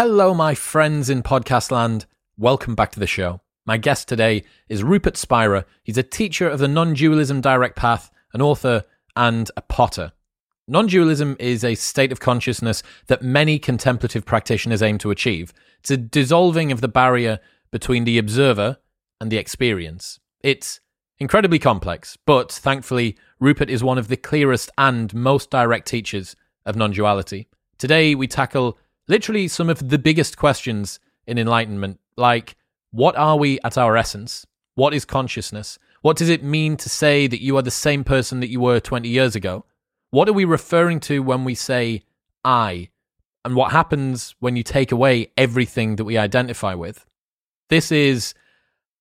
Hello, my friends in podcast land. Welcome back to the show. My guest today is Rupert Spira. He's a teacher of the non dualism direct path, an author, and a potter. Non dualism is a state of consciousness that many contemplative practitioners aim to achieve. It's a dissolving of the barrier between the observer and the experience. It's incredibly complex, but thankfully, Rupert is one of the clearest and most direct teachers of non duality. Today, we tackle literally some of the biggest questions in enlightenment, like what are we at our essence? What is consciousness? What does it mean to say that you are the same person that you were 20 years ago? What are we referring to when we say I? And what happens when you take away everything that we identify with? This is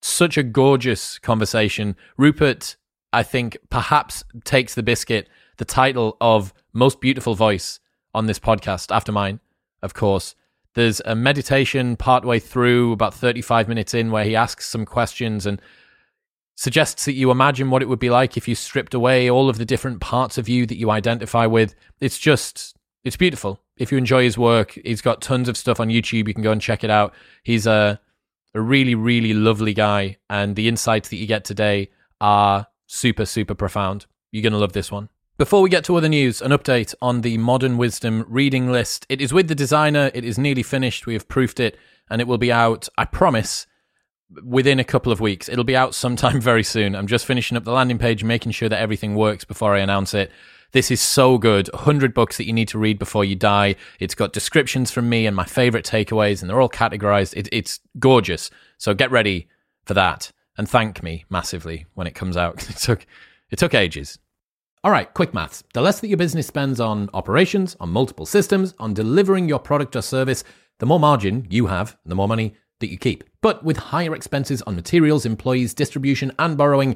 such a gorgeous conversation. Rupert, I think, perhaps takes the biscuit, the title of most beautiful voice on this podcast after mine, of course. There's a meditation partway through, about 35 minutes in, where he asks some questions and suggests that you imagine what it would be like if you stripped away all of the different parts of you that you identify with. It's just, it's beautiful. If you enjoy his work, he's got tons of stuff on YouTube. You can go and check it out. He's a, a really, really lovely guy. And the insights that you get today are super, super profound. You're going to love this one. Before we get to other news, an update on the Modern Wisdom reading list. It is with the designer. It is nearly finished. We have proofed it and it will be out, I promise, within a couple of weeks. It'll be out sometime very soon. I'm just finishing up the landing page, making sure that everything works before I announce it. This is so good. 100 books that you need to read before you die. It's got descriptions from me and my favorite takeaways, and they're all categorized. It, it's gorgeous. So get ready for that and thank me massively when it comes out. It took, it took ages. All right, quick maths. The less that your business spends on operations, on multiple systems, on delivering your product or service, the more margin you have, the more money that you keep. But with higher expenses on materials, employees, distribution, and borrowing,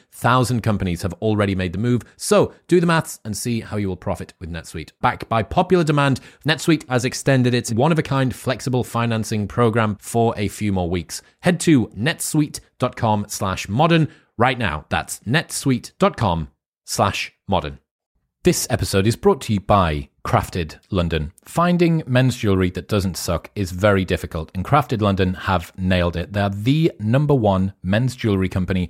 37,000 companies have already made the move, so do the maths and see how you will profit with NetSuite. Backed by popular demand, NetSuite has extended its one of a kind flexible financing program for a few more weeks. Head to netsuite.com slash modern right now. That's netsuite.com slash modern. This episode is brought to you by Crafted London. Finding men's jewelry that doesn't suck is very difficult, and Crafted London have nailed it. They're the number one men's jewelry company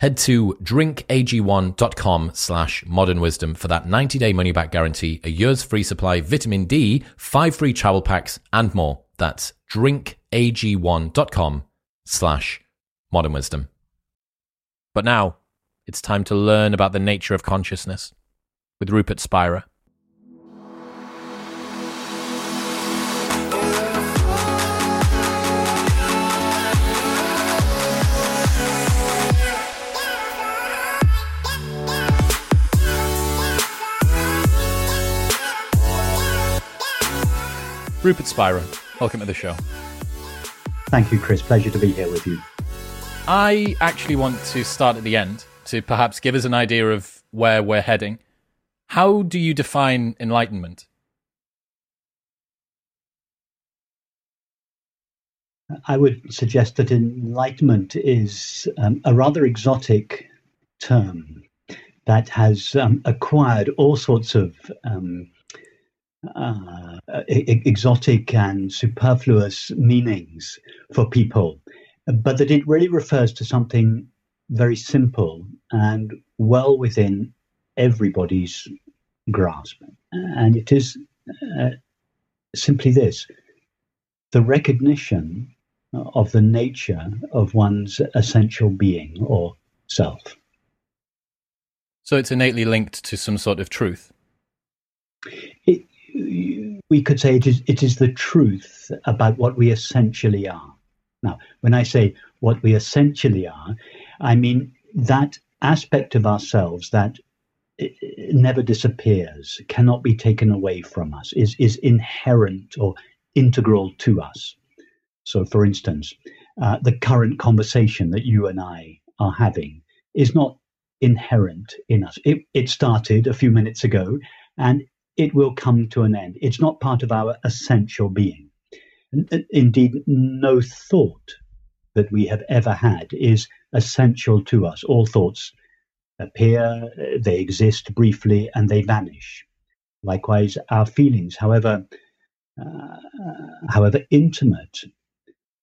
Head to drinkag1.com slash modern wisdom for that 90 day money back guarantee, a year's free supply, vitamin D, five free travel packs, and more. That's drinkag1.com slash modern wisdom. But now, it's time to learn about the nature of consciousness with Rupert Spira. Rupert Spira, welcome to the show. Thank you, Chris. Pleasure to be here with you. I actually want to start at the end to perhaps give us an idea of where we're heading. How do you define enlightenment? I would suggest that enlightenment is um, a rather exotic term that has um, acquired all sorts of um, uh, exotic and superfluous meanings for people, but that it really refers to something very simple and well within everybody's grasp. And it is uh, simply this the recognition of the nature of one's essential being or self. So it's innately linked to some sort of truth. It, we could say it is it is the truth about what we essentially are. Now, when I say what we essentially are, I mean that aspect of ourselves that never disappears, cannot be taken away from us, is, is inherent or integral to us. So, for instance, uh, the current conversation that you and I are having is not inherent in us. It, it started a few minutes ago and it will come to an end. It's not part of our essential being. Indeed, no thought that we have ever had is essential to us. All thoughts appear, they exist briefly, and they vanish. Likewise, our feelings, however, uh, however intimate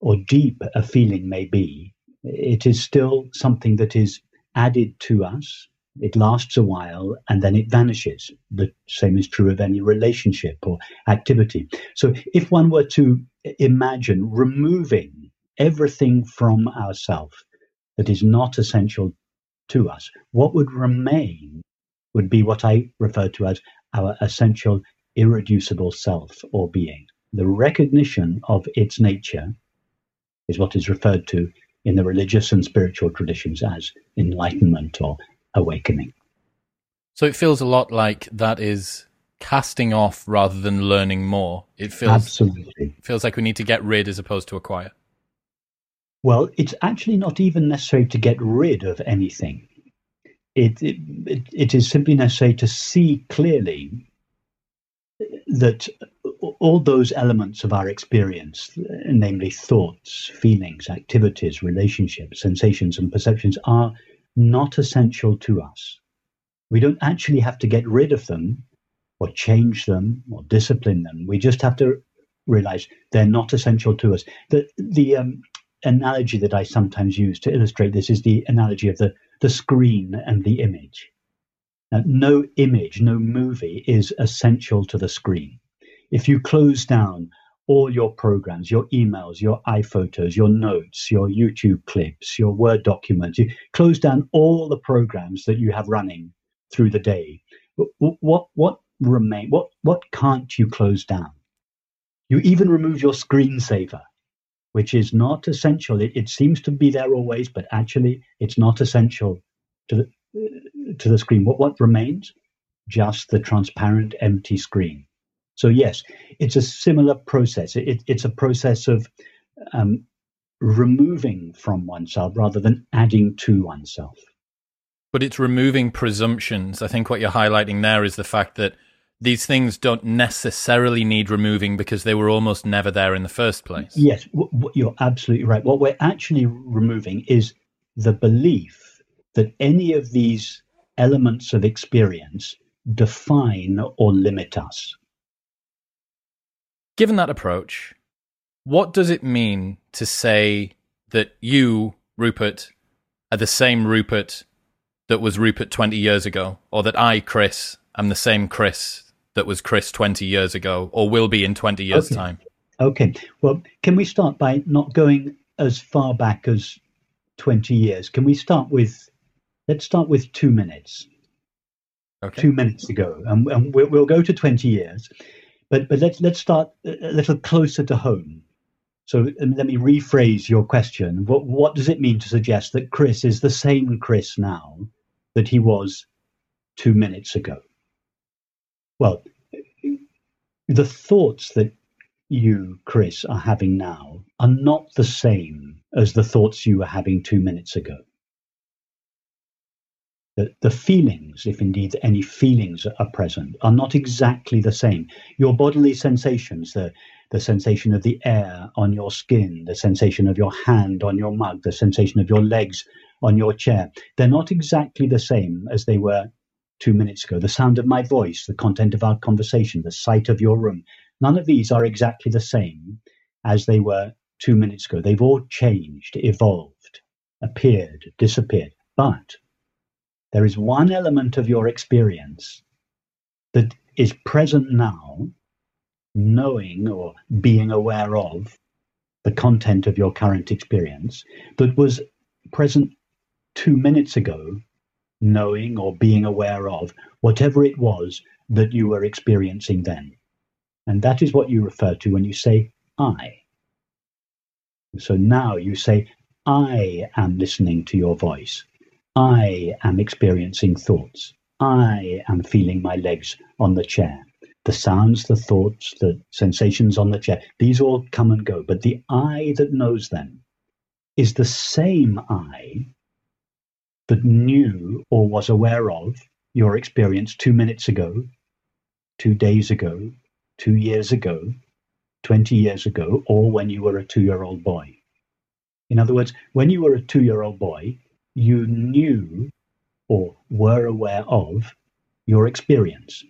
or deep a feeling may be, it is still something that is added to us it lasts a while and then it vanishes. The same is true of any relationship or activity. So, if one were to imagine removing everything from ourself that is not essential to us, what would remain would be what I refer to as our essential irreducible self or being. The recognition of its nature is what is referred to in the religious and spiritual traditions as enlightenment or awakening. So it feels a lot like that is casting off rather than learning more. It feels absolutely feels like we need to get rid as opposed to acquire. Well, it's actually not even necessary to get rid of anything. It, it, it is simply necessary to see clearly that all those elements of our experience, namely thoughts, feelings, activities, relationships, sensations, and perceptions, are not essential to us. We don't actually have to get rid of them or change them or discipline them. We just have to realize they're not essential to us. The, the um, analogy that I sometimes use to illustrate this is the analogy of the, the screen and the image. Now, no image, no movie is essential to the screen. If you close down all your programs, your emails, your iPhotos, your notes, your YouTube clips, your Word documents. You close down all the programs that you have running through the day. What what, remain? What what can't you close down? You even remove your screensaver, which is not essential. It, it seems to be there always, but actually, it's not essential to the to the screen. What what remains? Just the transparent, empty screen. So yes, it's a similar process. It, it's a process of um, removing from oneself rather than adding to oneself. But it's removing presumptions. I think what you're highlighting there is the fact that these things don't necessarily need removing because they were almost never there in the first place. Yes, w- w- you're absolutely right. What we're actually removing is the belief that any of these elements of experience define or limit us. Given that approach, what does it mean to say that you, Rupert, are the same Rupert that was Rupert 20 years ago, or that I, Chris, am the same Chris that was Chris 20 years ago, or will be in 20 years' okay. time? Okay. Well, can we start by not going as far back as 20 years. Can we start with, let's start with two minutes. Okay. Two minutes ago, and, and we'll, we'll go to 20 years, but but let's let's start a little closer to home. So um, let me rephrase your question. What what does it mean to suggest that Chris is the same Chris now that he was two minutes ago? Well, the thoughts that you, Chris, are having now are not the same as the thoughts you were having two minutes ago. The, the feelings, if indeed any feelings are present, are not exactly the same. Your bodily sensations, the, the sensation of the air on your skin, the sensation of your hand on your mug, the sensation of your legs on your chair, they're not exactly the same as they were two minutes ago. The sound of my voice, the content of our conversation, the sight of your room, None of these are exactly the same as they were two minutes ago. They've all changed, evolved, appeared, disappeared. But there is one element of your experience that is present now, knowing or being aware of the content of your current experience, that was present two minutes ago, knowing or being aware of whatever it was that you were experiencing then. And that is what you refer to when you say I. So now you say, I am listening to your voice. I am experiencing thoughts. I am feeling my legs on the chair. The sounds, the thoughts, the sensations on the chair, these all come and go. But the I that knows them is the same I that knew or was aware of your experience two minutes ago, two days ago, two years ago, 20 years ago, or when you were a two year old boy. In other words, when you were a two year old boy, you knew or were aware of your experience.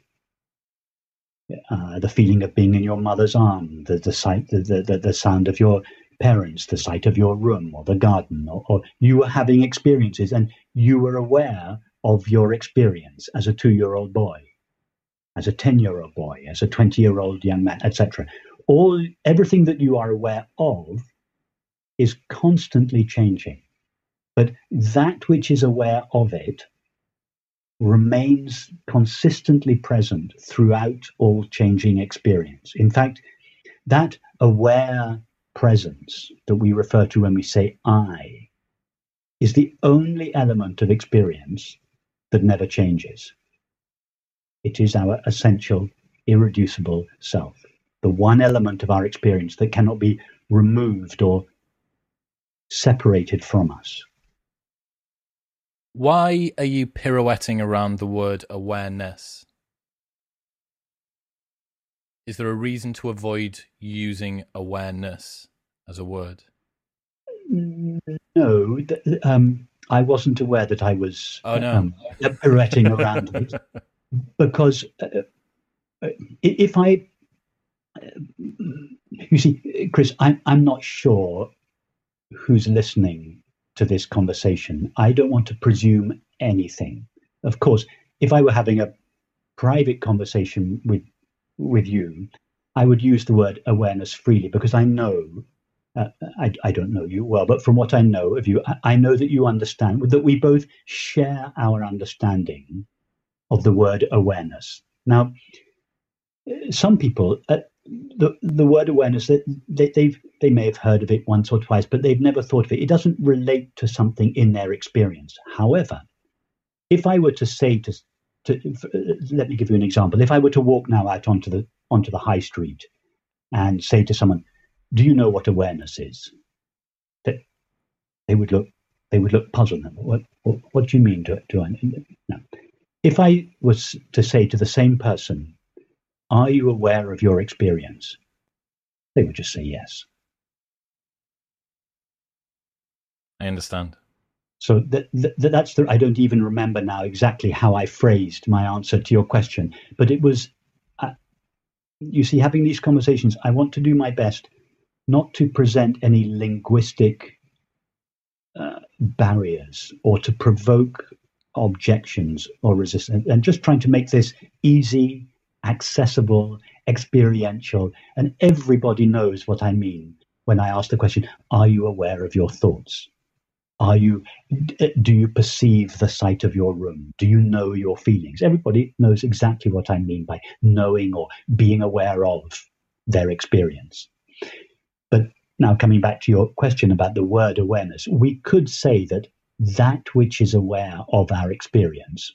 Uh, the feeling of being in your mother's arm, the, the sight, the, the, the sound of your parents, the sight of your room or the garden, or, or you were having experiences and you were aware of your experience as a two year old boy as a 10 year old boy, as a 20 year old young man, etc. All everything that you are aware of is constantly changing. But that which is aware of it remains consistently present throughout all changing experience. In fact, that aware presence that we refer to when we say I is the only element of experience that never changes. It is our essential, irreducible self, the one element of our experience that cannot be removed or separated from us. Why are you pirouetting around the word awareness? Is there a reason to avoid using awareness as a word? No, um, I wasn't aware that I was oh, no. um, pirouetting around it. because uh, uh, if I, you see, Chris, I'm I'm not sure who's listening to this conversation. I don't want to presume anything. Of course, if I were having a private conversation with with you, I would use the word awareness freely because I know. Uh, I, I don't know you well, but from what I know of you, I, I know that you understand that we both share our understanding of the word awareness. Now, some people, uh, the the word awareness, that they, they've they may have heard of it once or twice, but they've never thought of it. It doesn't relate to something in their experience. However, if I were to say to, to uh, let me give you an example. If I were to walk now out onto the onto the high street and say to someone, "Do you know what awareness is?" That they would look they would look puzzled. What what, what do you mean? Do, do I? No. If I was to say to the same person, Are you aware of your experience? They would just say yes. I understand. So that, that, that's the, I don't even remember now exactly how I phrased my answer to your question, but it was, uh, you see, having these conversations, I want to do my best not to present any linguistic uh, barriers or to provoke objections or resistance, and just trying to make this easy, accessible, experiential, and everybody knows what I mean when I ask the question, Are you aware of your thoughts? Are you, do you perceive the sight of your room? Do you know your feelings? Everybody knows exactly what I mean by knowing or being aware of their experience. But now, coming back to your question about the word awareness, we could say that that which is aware of our experience,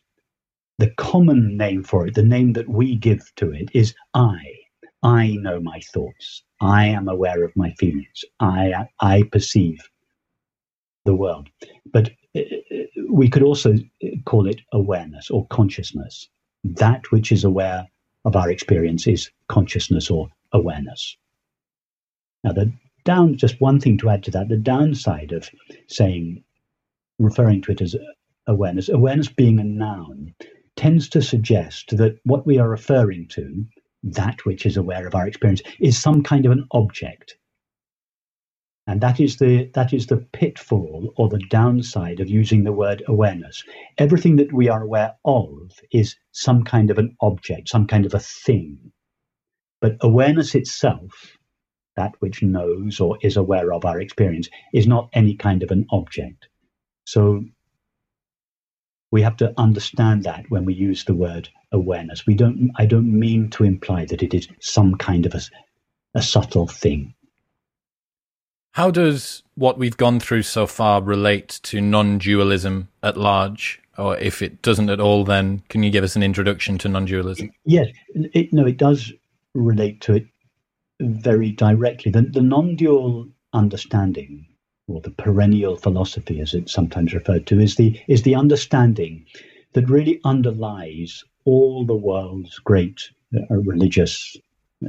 the common name for it, the name that we give to it, is I. I know my thoughts. I am aware of my feelings. I, I perceive the world. But uh, uh we could also uh, call it awareness or consciousness. That which is aware of our experience is consciousness or awareness. Now, the down, just one thing to add to that, the downside of saying, referring to it as uh, awareness, awareness being a noun, tends to suggest that what we are referring to, that which is aware of our experience, is some kind of an object, and that is the that is the pitfall or the downside of using the word awareness. Everything that we are aware of is some kind of an object, some kind of a thing. But awareness itself, that which knows or is aware of our experience, is not any kind of an object. So we have to understand that when we use the word awareness. We don't I don't mean to imply that it is some kind of a, a subtle thing how does what we've gone through so far relate to non dualism at large? Or if it doesn't at all, then can you give us an introduction to non dualism? Yes, it, no, it does relate to it very directly. The, the non dual understanding, or the perennial philosophy, as it's sometimes referred to, is the, is the understanding that really underlies all the world's great uh, religious,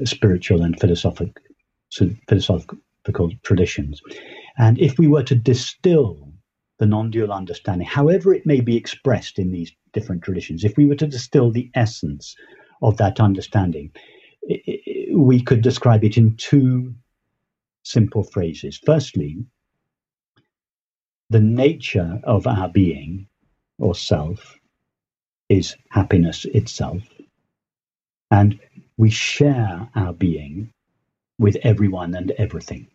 spiritual, and philosophic, philosophical traditions. And if we were to distill the non dual understanding, however it may be expressed in these different traditions, if we were to distill the essence of that understanding, we could describe it in two simple phrases. Firstly, the nature of our being or self is happiness itself. And we share our being with everyone and everything.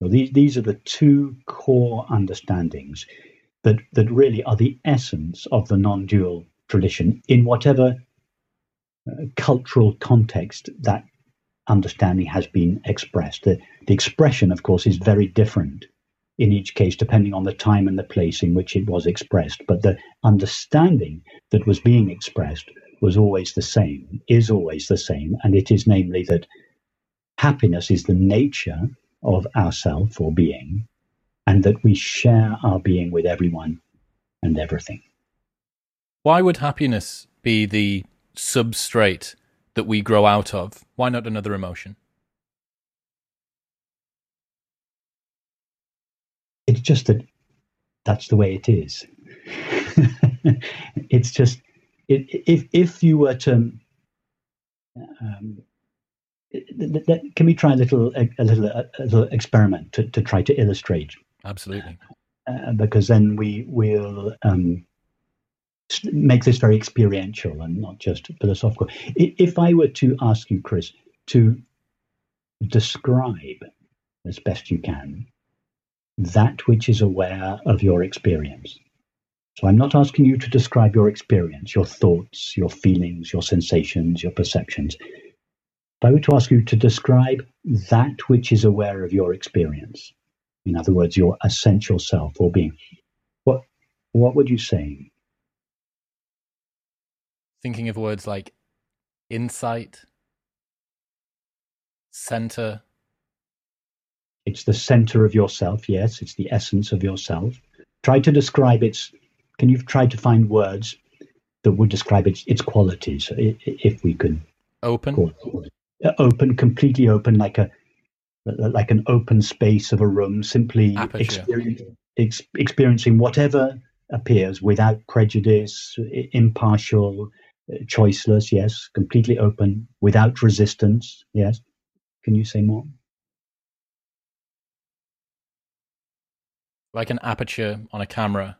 So these, these are the two core understandings that, that really are the essence of the non dual tradition in whatever uh, cultural context that understanding has been expressed. The, the expression, of course, is very different in each case, depending on the time and the place in which it was expressed. But the understanding that was being expressed was always the same, is always the same, and it is namely that happiness is the nature of ourself or being, and that we share our being with everyone and everything. Why would happiness be the substrate that we grow out of? Why not another emotion? It's just that that's the way it is. it's just if if you were to um, can we try a little a, little a, little experiment to, to try to illustrate? Absolutely. Uh, because then we will um, make this very experiential and not just philosophical. If i were to ask you chris to describe as best you can that which is aware of your experience so I'm not asking you to describe your experience, your thoughts, your feelings, your sensations, your perceptions. If I were to ask you to describe that which is aware of your experience, in other words, your essential self or being, what what would you say? Thinking of words like insight, center. It's the center of yourself, yes, it's the essence of yourself. Try to describe its can you try to find words that would describe its its qualities, if we could? Open. Uh, open, completely open, like a like an open space of a room, simply experience, ex, experiencing whatever appears without prejudice, impartial, uh, choiceless. Yes, completely open, without resistance. Yes. Can you say more? Like an aperture on a camera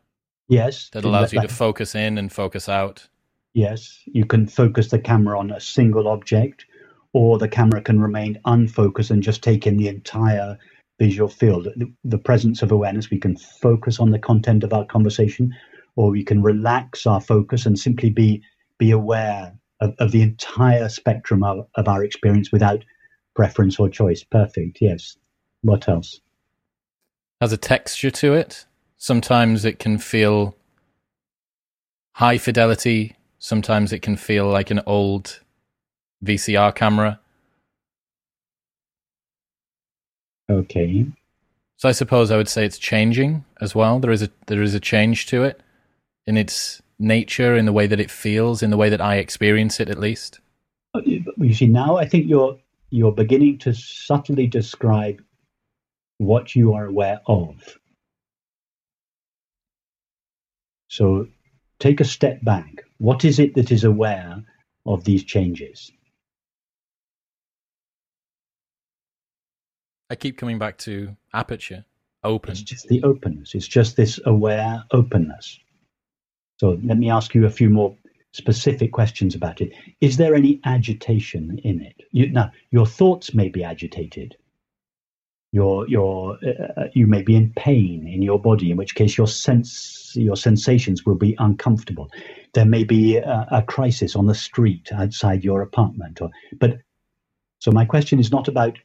Yes. That allows you to focus in and focus out. Yes. You can focus the camera on a single object, or the camera can remain unfocused and just take in the entire visual field. The, the presence of awareness, we can focus on the content of our conversation, or we can relax our focus and simply be be aware of, of the entire spectrum of, of our experience without preference or choice. Perfect. Yes. What else? Has a texture to it. Sometimes it can feel high fidelity. Sometimes it can feel like an old VCR camera. Okay. So I suppose I would say it's changing as well. There is a there is a change to it in its nature, in the way that it feels, in the way that I experience it, at least. You see, now I think you're you're beginning to subtly describe what you are aware of. So take a step back. What is it that is aware of these changes? I keep coming back to aperture, open. It's just the openness. It's just this aware openness. So let me ask you a few more specific questions about it. Is there any agitation in it? You, now, your thoughts may be agitated. Your, your, uh, you may be in pain in your body, in which case your sense, your sensations will be uncomfortable. There may be a, a crisis on the street outside your apartment, or, but so my question is not about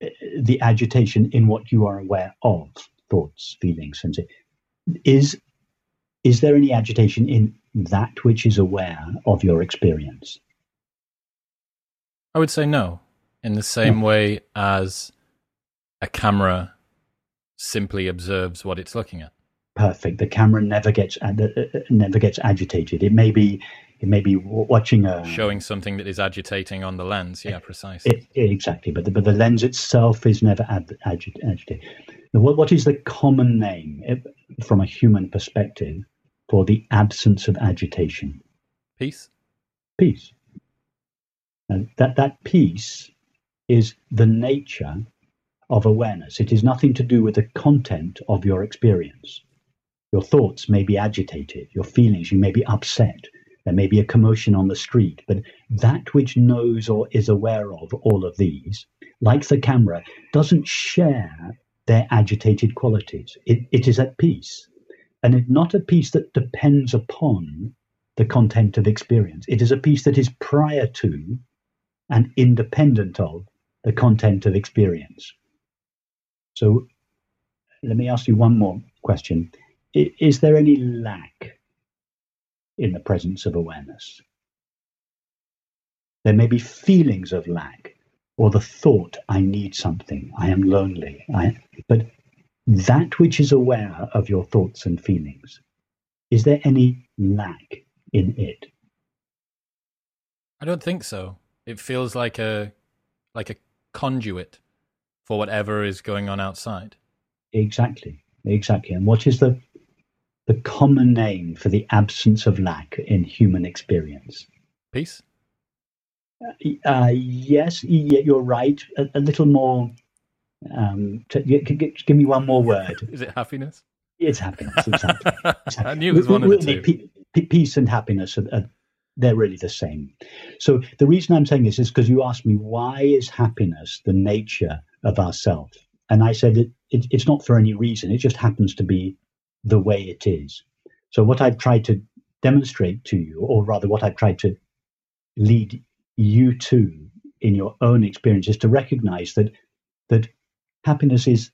the agitation in what you are aware of thoughts feelings and is is there any agitation in that which is aware of your experience i would say no in the same way as a camera simply observes what it's looking at perfect the camera never gets uh, uh, never gets agitated it may be it may be watching a showing something that is agitating on the lens. Yeah, precisely. It, exactly, but the, but the lens itself is never ad, agit, agitated. What what is the common name eh, from a human perspective for the absence of agitation? Peace. Peace. And that that peace is the nature of awareness. It is nothing to do with the content of your experience. Your thoughts may be agitated, your feelings, you may be upset, there may be a commotion on the street, but that which knows or is aware of all of these, like the camera, doesn't share their agitated qualities. It, it is at peace. And it's not a peace that depends upon the content of experience. It is a peace that is prior to and independent of the content of experience. So let me ask you one more question. Is there any lack in the presence of awareness. There may be feelings of lack or the thought, I need something, I am lonely. I, but that which is aware of your thoughts and feelings, is there any lack in it? I don't think so. It feels like a like a conduit for whatever is going on outside. Exactly. Exactly. And what is the the common name for the absence of lack in human experience? Peace? Uh, uh yes, you're right. A, a little more. Um, to, give me one more word. Is it happiness? It's happiness. I knew it was one of the two. peace and happiness are, are, they're really the same. So the reason I'm saying this is because you asked me why is happiness the nature of ourselves. and I said it, it, it's not for any reason. It just happens to be the way it is. So, what I've tried to demonstrate to you, or rather, what I've tried to lead you to in your own experience, is to recognize that that happiness is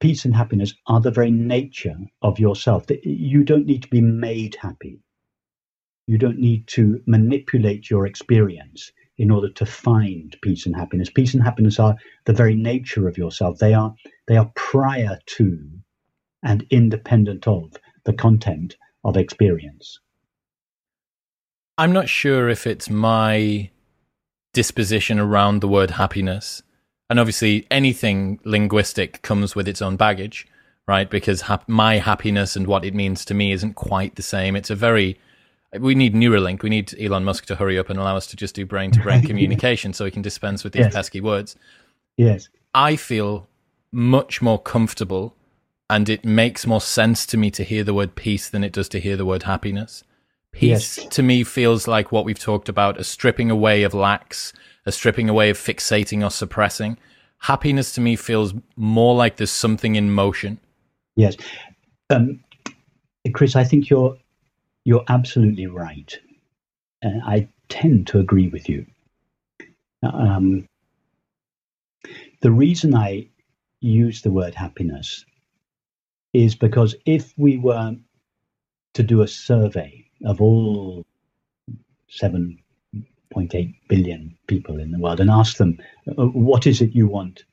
peace and happiness are the very nature of yourself. That you don't need to be made happy. You don't need to manipulate your experience in order to find peace and happiness. Peace and happiness are the very nature of yourself. They are they are prior to and independent of the content of experience. I'm not sure if it's my disposition around the word happiness. And obviously, anything linguistic comes with its own baggage, right? Because ha- my happiness and what it means to me isn't quite the same. It's a very we need Neuralink. We need Elon Musk to hurry up and allow us to just do brain to brain communication so we can dispense with these yes. pesky words. Yes. I feel much more comfortable and it makes more sense to me to hear the word peace than it does to hear the word happiness. Peace yes. to me feels like what we've talked about a stripping away of lacks, a stripping away of fixating or suppressing. happiness to me feels more like there's something in motion. Yes, um, Chris, I think you're you're absolutely right. Uh, I tend to agree with you. Um, the reason I use the word happiness is because if we were to do a survey of all 7.8 billion people in the world and ask them, uh, what is it you want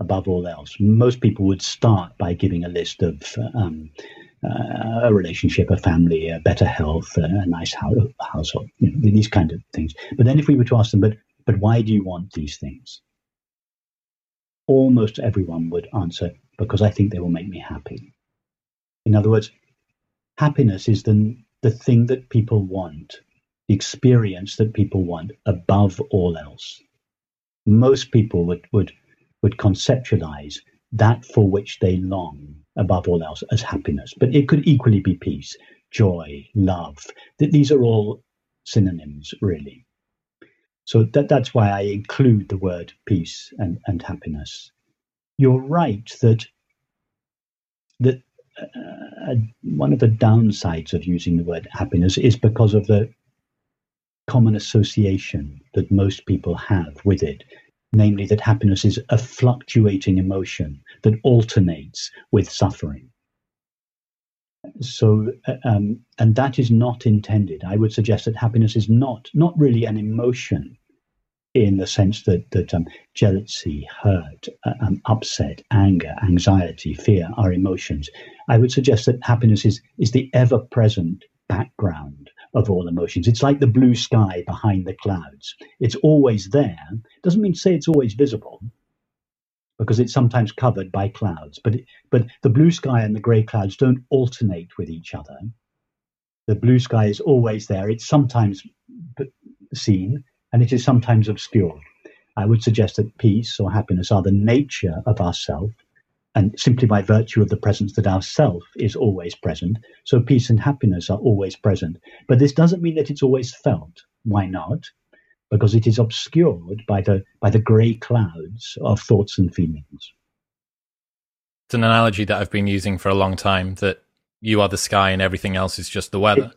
above all else? Most people would start by giving a list of um, uh, a relationship, a family, a better health, a nice house, household, you know, these kind of things. But then if we were to ask them, but, but why do you want these things? Almost everyone would answer, because I think they will make me happy. In other words, happiness is the, the thing that people want, the experience that people want above all else. Most people would, would, would conceptualize that for which they long above all else as happiness. But it could equally be peace, joy, love. These are all synonyms, really. So that, that's why I include the word peace and, and happiness. You're right that that uh, one of the downsides of using the word happiness is because of the common association that most people have with it namely that happiness is a fluctuating emotion that alternates with suffering. So, uh, um, and that is not intended. I would suggest that happiness is not not really an emotion, in the sense that that um, jealousy, hurt, uh, um, upset, anger, anxiety, fear are emotions. I would suggest that happiness is is the ever present background of all emotions. It's like the blue sky behind the clouds. It's always there. Doesn't mean to say it's always visible, because it's sometimes covered by clouds. But but the blue sky and the grey clouds don't alternate with each other. The blue sky is always there. It's sometimes seen and it is sometimes obscured. I would suggest that peace or happiness are the nature of ourself and simply by virtue of the presence that our self is always present. So peace and happiness are always present. But this doesn't mean that it's always felt. Why not? Because it is obscured by the by the grey clouds of thoughts and feelings. It's an analogy that I've been using for a long time that you are the sky and everything else is just the weather.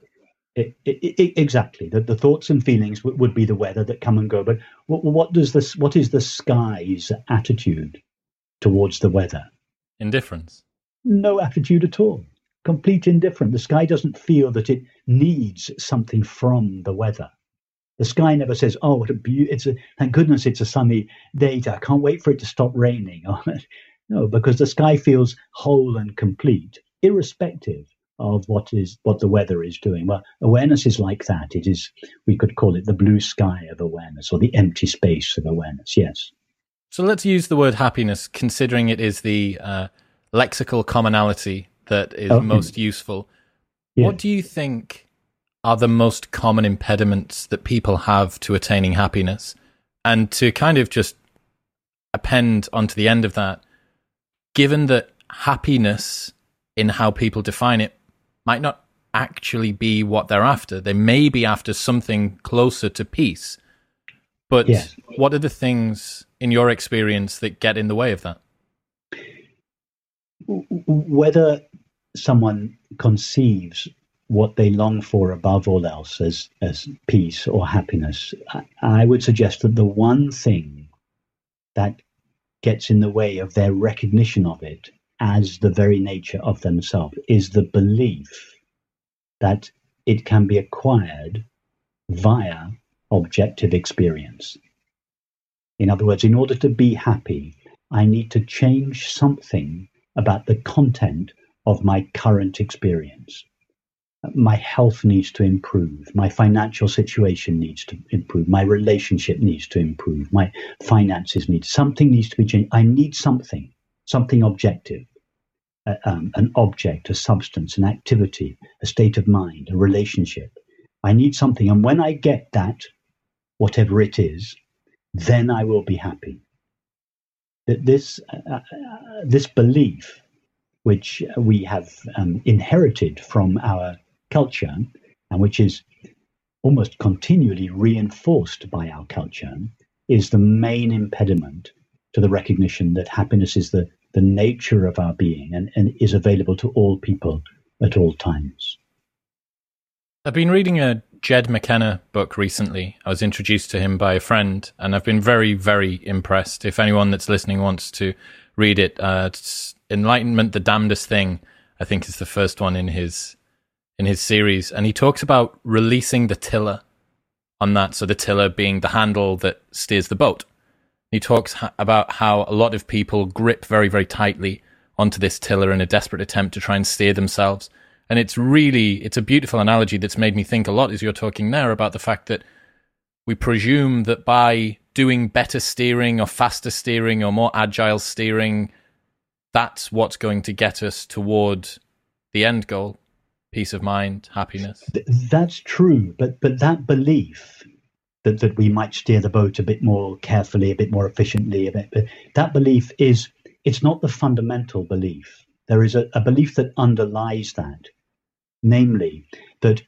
It, it, it, exactly. The, the thoughts and feelings w- would be the weather that come and go. But what, what does this? What is the sky's attitude towards the weather? Indifference. No attitude at all. Complete indifference. The sky doesn't feel that it needs something from the weather. The sky never says, "Oh, what a beauty! It's a thank goodness it's a sunny day. I can't wait for it to stop raining." no, because the sky feels whole and complete, irrespective of what is what the weather is doing. Well, awareness is like that. It is we could call it the blue sky of awareness or the empty space of awareness. Yes. So let's use the word happiness, considering it is the uh, lexical commonality that is okay. most useful. Yeah. What do you think are the most common impediments that people have to attaining happiness? And to kind of just append onto the end of that, given that happiness in how people define it might not actually be what they're after, they may be after something closer to peace. But what are the things in your experience that get in the way of that? Whether someone conceives what they long for above all else as, as peace or happiness, I would suggest that the one thing that gets in the way of their recognition of it as the very nature of themselves is the belief that it can be acquired via objective experience. In other words, in order to be happy, I need to change something about the content of my current experience. My health needs to improve. My financial situation needs to improve. My relationship needs to improve. My finances need something needs to be changed. I need something, something objective, uh, um, an object, a substance, an activity, a state of mind, a relationship. I need something, and when I get that, whatever it is, then I will be happy. That this uh, uh, this belief, which we have um, inherited from our culture, and which is almost continually reinforced by our culture, is the main impediment to the recognition that happiness is the, the nature of our being and, and is available to all people at all times. I've been reading a Jed McKenna book recently. I was introduced to him by a friend, and I've been very, very impressed. If anyone that's listening wants to read it, uh, Enlightenment: The Damnedest Thing, I think is the first one in his in his series, and he talks about releasing the tiller on that. So the tiller being the handle that steers the boat. He talks ha- about how a lot of people grip very, very tightly onto this tiller in a desperate attempt to try and steer themselves. And it's really, it's a beautiful analogy that's made me think a lot as you're talking there about the fact that we presume that by doing better steering or faster steering or more agile steering, that's what's going to get us toward the end goal peace of mind, happiness. That's true, but but that belief that, that we might steer the boat a bit more carefully, a bit more efficiently, a bit, that belief is it's not the fundamental belief. There is a, a belief that underlies that, namely that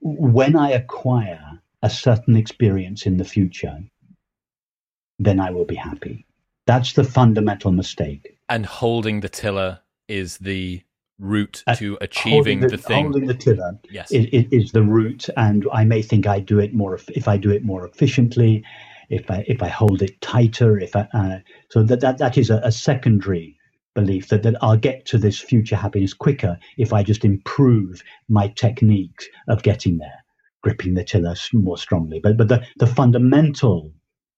when I acquire a certain experience in the future, then I will be happy. That's the fundamental mistake. And holding the tiller is the route uh, to achieving the, the, thing. Holding the tiller yes. is, is, the route, and I may think I do it more if I do it more efficiently, if I if I hold it tighter, if I uh, so that that, that is a, a, secondary belief that, that I'll get to this future happiness quicker if I just improve my technique of getting there, gripping the tiller more strongly. But but the, the fundamental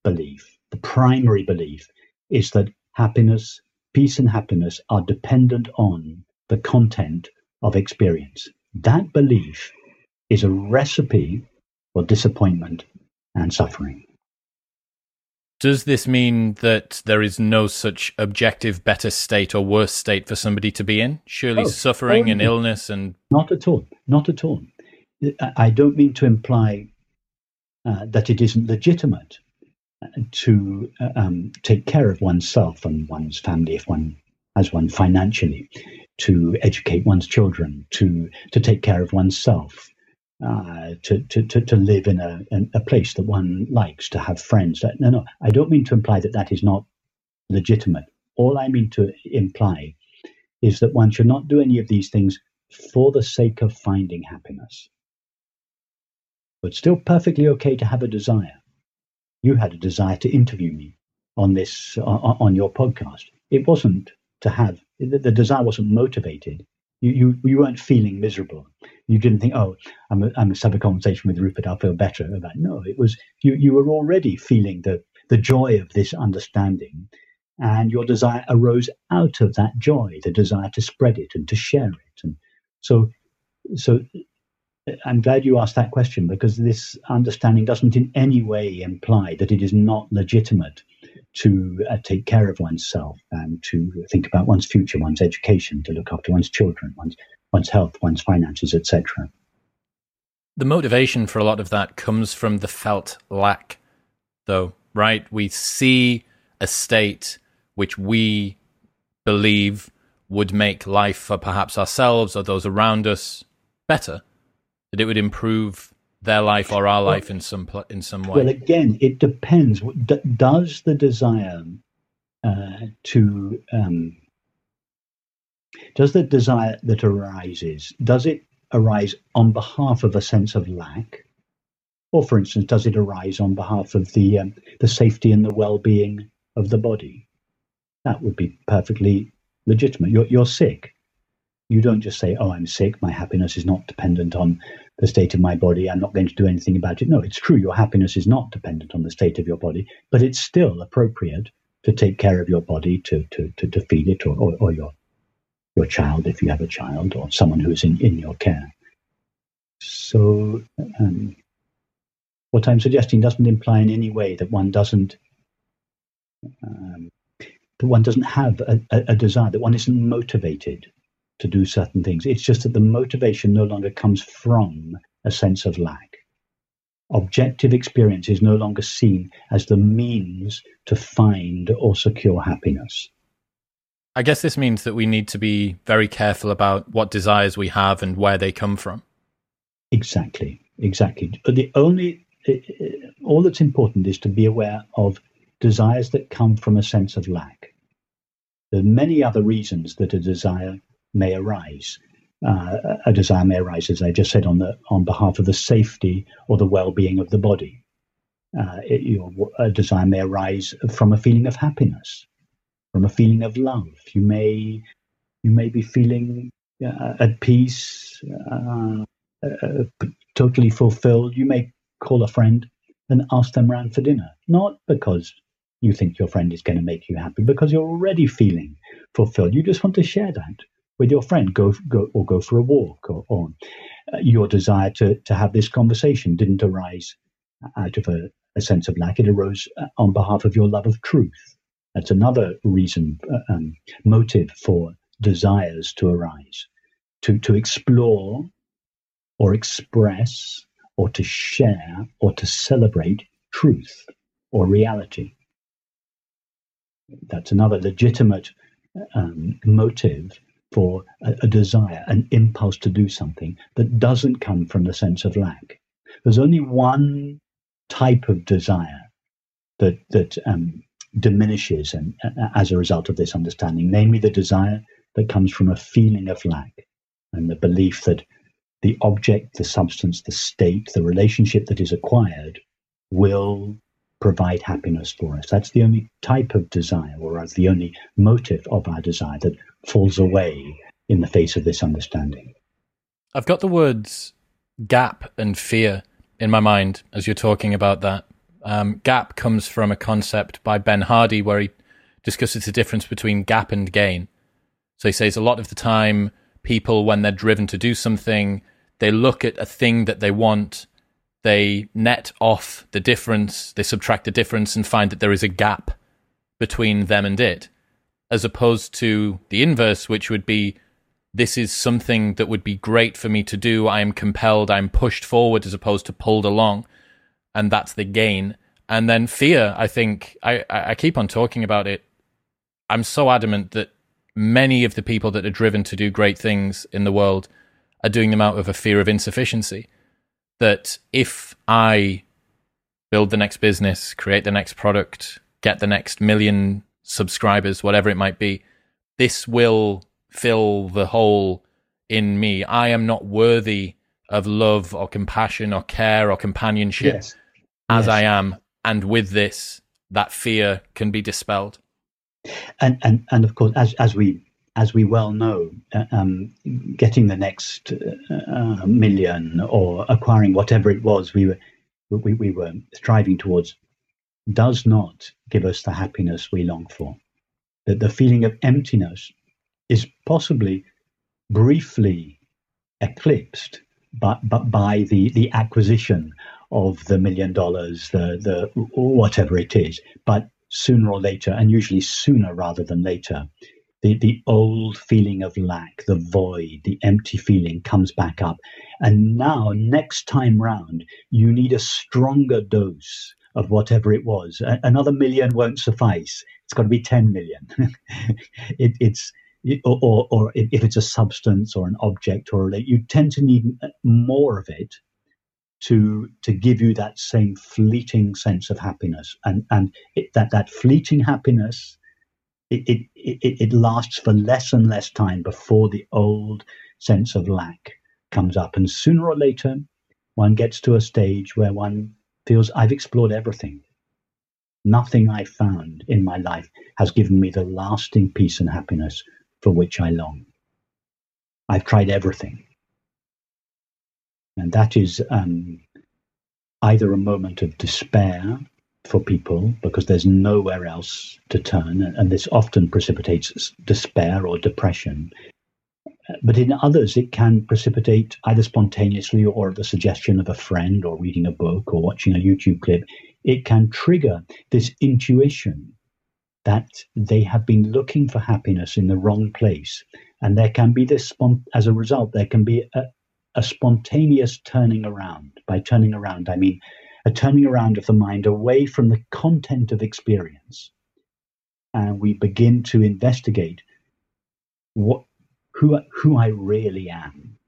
belief, the primary belief, is that happiness, peace, and happiness are dependent on the content of experience. That belief is a recipe for disappointment and suffering. Does this mean that there is no such objective better state or worse state for somebody to be in? Surely oh, suffering oh, and illness and. Not at all. Not at all. I don't mean to imply uh, that it isn't legitimate uh, to uh, um, take care of oneself and one's family if one has one financially to educate one's children, to to take care of oneself, uh, to, to, to, to live in a, in a place that one likes, to have friends. No, no, I don't mean to imply that that is not legitimate. All I mean to imply is that one should not do any of these things for the sake of finding happiness. But still perfectly okay to have a desire. You had a desire to interview me on this on, on your podcast. It wasn't to have the, the desire wasn't motivated. You, you you weren't feeling miserable. You didn't think, oh, I'm a, I must have a conversation with Rupert. I'll feel better about. It. No, it was you. You were already feeling the the joy of this understanding, and your desire arose out of that joy, the desire to spread it and to share it. And so, so I'm glad you asked that question because this understanding doesn't in any way imply that it is not legitimate to uh, take care of oneself and to think about one's future, one's education, to look after one's children, one's, one's health, one's finances, etc. The motivation for a lot of that comes from the felt lack, though, right? We see a state which we believe would make life for perhaps ourselves or those around us better, that it would improve their life or our life well, in some in some way? Well, again, it depends. does the desire uh, to um, does the desire that arises does it arise on behalf of a sense of lack, or, for instance, does it arise on behalf of the um, the safety and the well-being of the body? That would be perfectly legitimate. You're, you're sick. You don't just say, "Oh, I'm sick. My happiness is not dependent on the state of my body. I'm not going to do anything about it. No, it's true. Your happiness is not dependent on the state of your body, but it's still appropriate to take care of your body, to to to, to feed it, or, or, or your your child if you have a child, or someone who's in, in your care. So, um, what I'm suggesting doesn't imply in any way that one doesn't um, that one doesn't have a, a, a desire, that one isn't motivated to do certain things. It's just that the motivation no longer comes from a sense of lack. Objective experience is no longer seen as the means to find or secure happiness. I guess this means that we need to be very careful about what desires we have and where they come from. Exactly, exactly. But the only, all that's important is to be aware of desires that come from a sense of lack. There are many other reasons that a desire may arise. Uh, a desire may arise, as I just said, on the on behalf of the safety or the well-being of the body. Uh, it, a desire may arise from a feeling of happiness, from a feeling of love. You may you may be feeling uh, at peace, uh, uh, totally fulfilled. You may call a friend and ask them round for dinner, not because you think your friend is going to make you happy, because you're already feeling fulfilled. You just want to share that with your friend, go go or go for a walk, or, or uh, your desire to to have this conversation didn't arise out of a, a sense of lack. It arose uh, on behalf of your love of truth. That's another reason, uh, um, motive for desires to arise, to to explore, or express, or to share, or to celebrate truth or reality. That's another legitimate um, motive for a, a, desire, an impulse to do something that doesn't come from the sense of lack. There's only one type of desire that that um, diminishes and uh, as a result of this understanding, namely the desire that comes from a feeling of lack and the belief that the object, the substance, the state, the relationship that is acquired will provide happiness for us. That's the only type of desire, or as the only motive of our desire that falls away in the face of this understanding. I've got the words gap and fear in my mind as you're talking about that. Um, gap comes from a concept by Ben Hardy where he discusses the difference between gap and gain. So he says a lot of the time, people, when they're driven to do something, they look at a thing that they want they net off the difference, they subtract the difference and find that there is a gap between them and it, as opposed to the inverse, which would be this is something that would be great for me to do. I am compelled, I'm pushed forward as opposed to pulled along. And that's the gain. And then fear, I think, I, I keep on talking about it. I'm so adamant that many of the people that are driven to do great things in the world are doing them out of a fear of insufficiency that if I build the next business, create the next product, get the next million subscribers, whatever it might be, this will fill the hole in me. I am not worthy of love or compassion or care or companionship yes. as yes. I am. And with this, that fear can be dispelled. And and and of course, as as we as we well know, uh, um, getting the next uh, million or acquiring whatever it was we were we, we were striving towards does not give us the happiness we long for. That the feeling of emptiness is possibly briefly eclipsed but, but by the, the acquisition of the million dollars, the, the whatever it is. But sooner or later, and usually sooner rather than later, the, the old feeling of lack, the void, the empty feeling comes back up. And now, next time round, you need a stronger dose of whatever it was. A- another million won't suffice. It's got to be 10 million. it, it's, it, or, or, if it's a substance or an object or a, you tend to need uh, more of it to to give you that same fleeting sense of happiness and and it, that that fleeting happiness it, it, it, lasts for less and less time before the old sense of lack comes up. And sooner or later, one gets to a stage where one feels, I've explored everything. Nothing I found in my life has given me the lasting peace and happiness for which I long. I've tried everything. And that is um, either a moment of despair for people because there's nowhere else to turn, and this often precipitates despair or depression. But in others, it can precipitate either spontaneously or at the suggestion of a friend or reading a book or watching a YouTube clip. It can trigger this intuition that they have been looking for happiness in the wrong place. And there can be this, as a result, there can be a, a spontaneous turning around. By turning around, I mean a turning around of the mind away from the content of experience. And we begin to investigate what, who, who I really am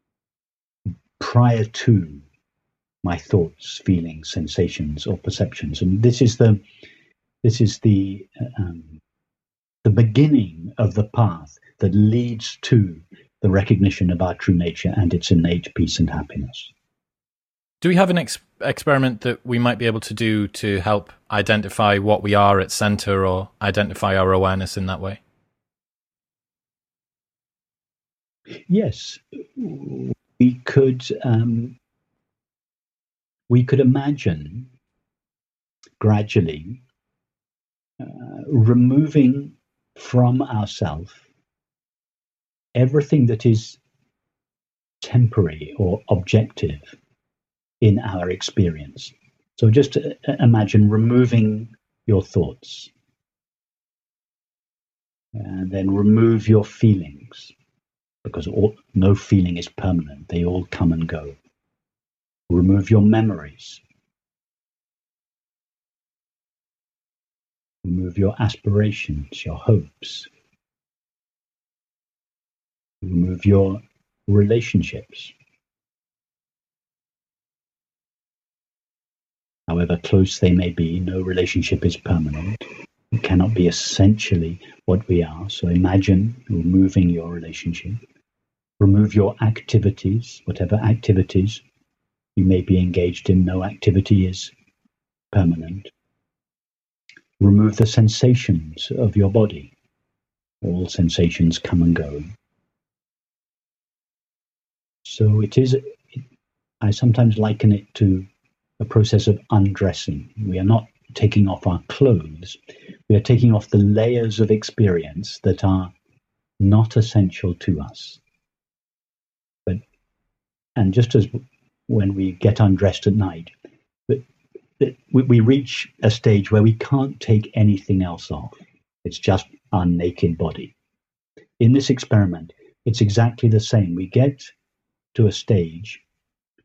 prior to my thoughts, feelings, sensations, or perceptions. And this is the This is the um, the beginning of the path that leads to the recognition of our true nature and its innate peace and happiness. Do we have an ex- experiment that we might be able to do to help identify what we are at center or identify our awareness in that way? Yes, we could. Um, we could imagine gradually uh, removing from ourself everything that is temporary or objective in our experience. So just uh, imagine removing your thoughts and then remove your feelings because all, no feeling is permanent, they all come and go. Remove your memories. Remove your aspirations, your hopes. Remove your relationships. However close they may be, no relationship is permanent. It cannot be essentially what we are. So imagine removing your relationship. Remove your activities, whatever activities you may be engaged in. No activity is permanent. Remove the sensations of your body. All sensations come and go. So it is, I sometimes liken it to a process of undressing. We are not taking off our clothes, we are taking off the layers of experience that are not essential to us. But, and just as when we get undressed at night, but we reach a stage where we can't take anything else off. It's just our naked body. In this experiment, it's exactly the same. We get to a stage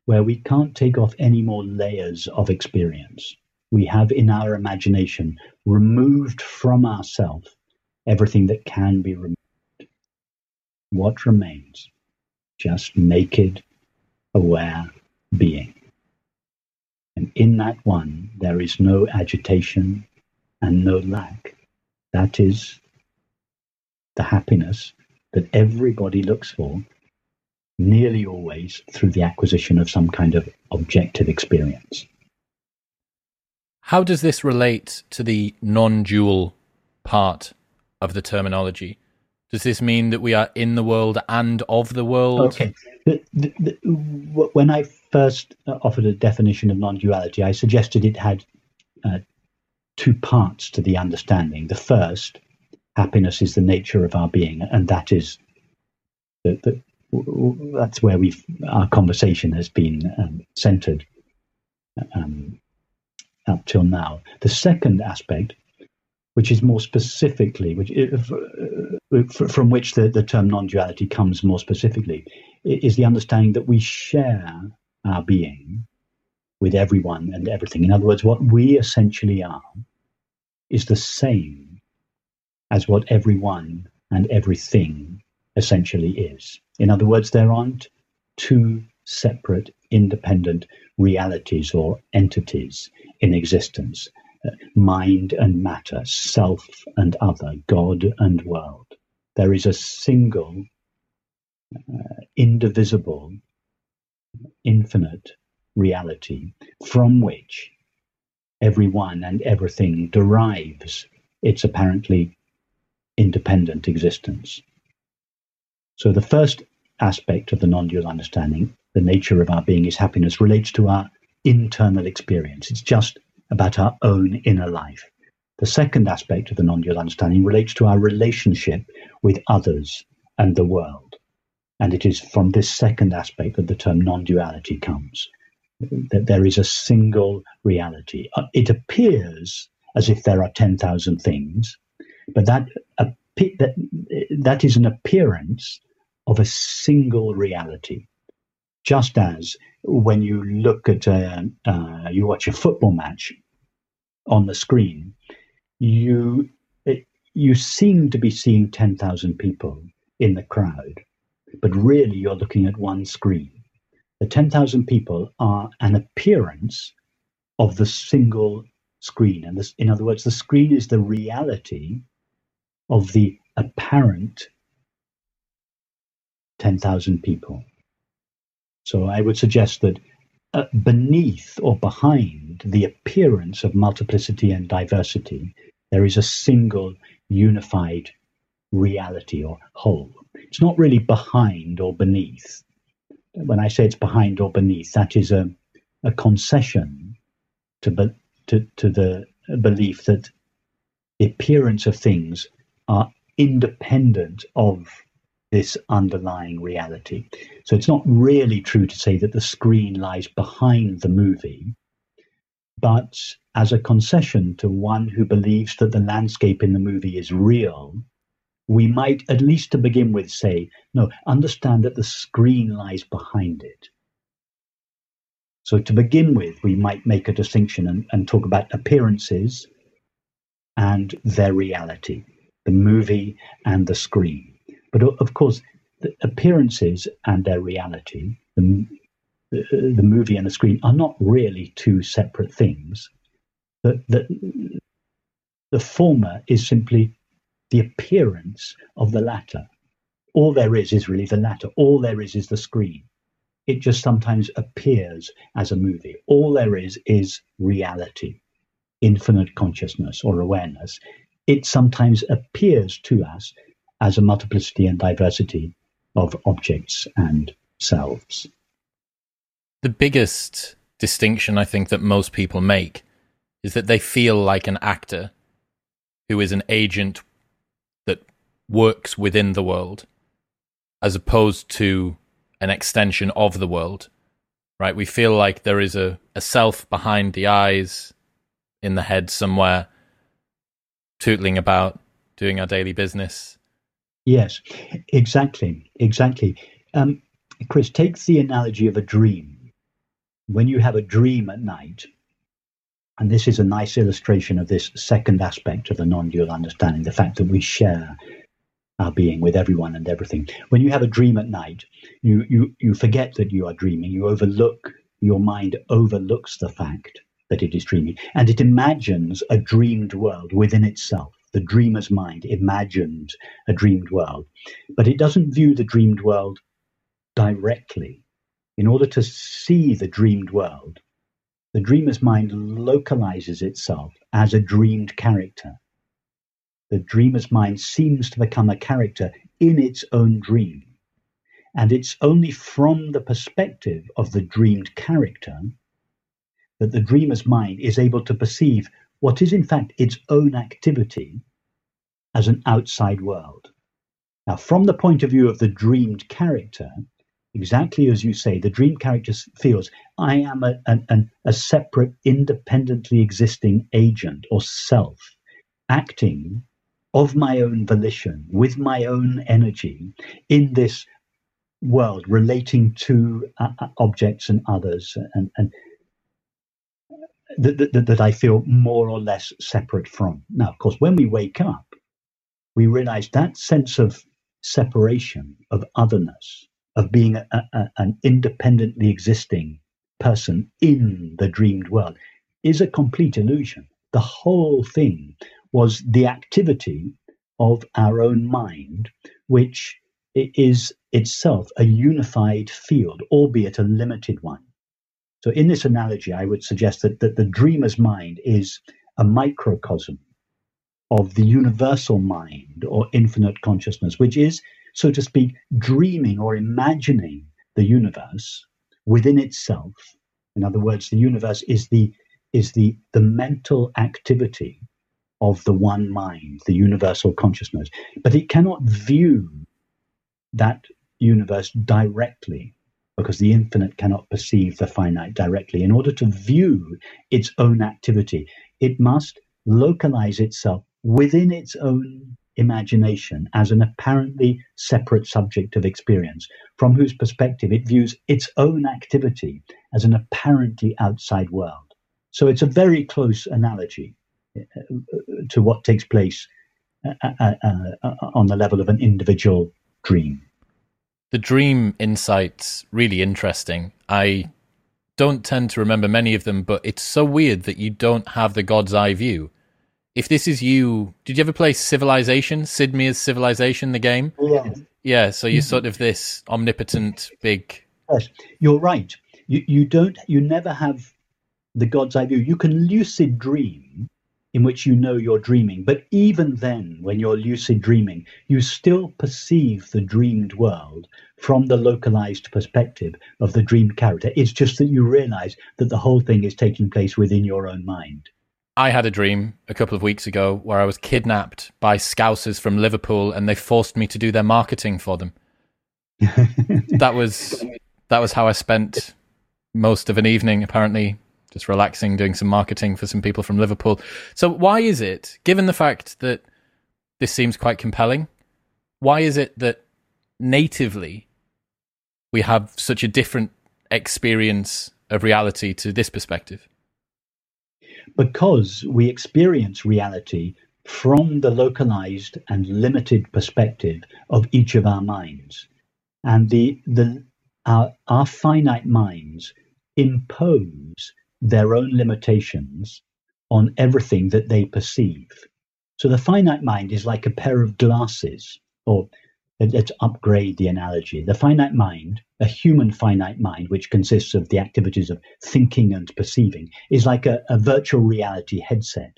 where we can't take off any more layers of experience. We have in our imagination removed from ourselves everything that can be removed. What remains? Just naked, aware being. And in that one, there is no agitation and no lack. That is the happiness that everybody looks for nearly always through the acquisition of some kind of objective experience. How does this relate to the non dual part of the terminology? Does this mean that we are in the world and of the world? Okay. The, the, the, when I first uh, offered a definition of non duality, I suggested it had uh, two parts to the understanding. The first, happiness is the nature of our being, and that is the, the, that's where we've our conversation has been um, centered um, up till now. The second aspect, which is more specifically, which uh, from which the, the term non-duality comes more specifically, is the understanding that we share our being with everyone and everything. In other words, what we essentially are is the same as what everyone and everything essentially is. In other words, there aren't two separate, independent realities or entities in existence mind and matter, self and other, God and world. There is a single, uh, indivisible, infinite reality from which everyone and everything derives its apparently independent existence. So the first aspect of the non-dual understanding, the nature of our being is happiness, relates to our internal experience. It's just about our own inner life. The second aspect of the non-dual understanding relates to our relationship with others and the world. And it is from this second aspect that the term non-duality comes. That there is a single reality. Uh, it appears as if there are 10,000 things, but that, that is an appearance of a single reality. Just as when you look at a, uh, you watch a football match on the screen, you it, you seem to be seeing ten thousand people in the crowd, but really you're looking at one screen. The ten thousand people are an appearance of the single screen. And this, in other words, the screen is the reality of the apparent 10,000 people. So I would suggest that uh, beneath or behind the appearance of multiplicity and diversity, there is a single unified reality or whole. It's not really behind or beneath. When I say it's behind or beneath, that is a, a concession to, be, to, to the belief that the appearance of things are independent of this underlying reality. So it's not really true to say that the screen lies behind the movie, but as a concession to one who believes that the landscape in the movie is real, we might, at least to begin with, say, no, understand that the screen lies behind it. So to begin with, we might make a distinction and, and talk about appearances and their reality, the movie and the screen. But uh, of course, appearances and their reality, the, uh, the, movie and the screen, are not really two separate things. The, the, the former is simply the appearance of the latter. All there is is really the latter. All there is is the screen. It just sometimes appears as a movie. All there is is reality, infinite consciousness or awareness. It sometimes appears to us as a multiplicity and diversity of objects and selves. The biggest distinction I think that most people make is that they feel like an actor who is an agent that works within the world as opposed to an extension of the world. Right? We feel like there is a, a self behind the eyes in the head somewhere, tootling about, doing our daily business, Yes, exactly, exactly. Um, Chris, take the analogy of a dream. When you have a dream at night, and this is a nice illustration of this second aspect of the non-dual understanding, the fact that we share our being with everyone and everything. When you have a dream at night, you you you forget that you are dreaming. You overlook your mind overlooks the fact that it is dreaming, and it imagines a dreamed world within itself the dreamer's mind imagined a dreamed world, but it doesn't view the dreamed world directly. In order to see the dreamed world, the dreamer's mind localizes itself as a dreamed character. The dreamer's mind seems to become a character in its own dream. And it's only from the perspective of the dreamed character that the dreamer's mind is able to perceive what is in fact its own activity as an outside world. Now, from the point of view of the dreamed character, exactly as you say, the dream character feels I am a, a, a separate, independently existing agent or self acting of my own volition, with my own energy in this world, relating to uh, uh objects and others, and, and that, that, that I feel more or less separate from. Now, of course, when we wake up, we realize that sense of separation, of otherness, of being a, a, an independently existing person in the dreamed world is a complete illusion. The whole thing was the activity of our own mind, which is itself a unified field, albeit a limited one. So, in this analogy, I would suggest that, that the dreamer's mind is a microcosm of the universal mind or infinite consciousness, which is, so to speak, dreaming or imagining the universe within itself. In other words, the universe is the is the, the mental activity of the one mind, the universal consciousness. But it cannot view that universe directly because the infinite cannot perceive the finite directly. In order to view its own activity, it must localize itself within its own imagination as an apparently separate subject of experience, from whose perspective it views its own activity as an apparently outside world. So it's a very close analogy uh, to what takes place uh, uh, uh, on the level of an individual dream the dream insight's really interesting. I don't tend to remember many of them, but it's so weird that you don't have the god's eye view. If this is you, did you ever play Civilization? Sid Meier's Civilization, the game? Oh, yeah. Yeah, so you're sort of this omnipotent big. Yes, you're right. You you don't you never have the god's eye view. You can lucid dream in which you know you're dreaming, but even then, when you're lucid dreaming, you still perceive the dreamed world from the localized perspective of the dreamed character. It's just that you realize that the whole thing is taking place within your own mind. I had a dream a couple of weeks ago where I was kidnapped by scousers from Liverpool and they forced me to do their marketing for them. that was that was how I spent most of an evening apparently just relaxing doing some marketing for some people from Liverpool. So why is it given the fact that this seems quite compelling why is it that natively we have such a different experience of reality to this perspective? Because we experience reality from the localized and limited perspective of each of our minds. And the, the, our, our finite minds impose their own limitations on everything that they perceive. So the finite mind is like a pair of glasses, or let's upgrade the analogy. The finite mind, a human finite mind, which consists of the activities of thinking and perceiving, is like a, a virtual reality headset.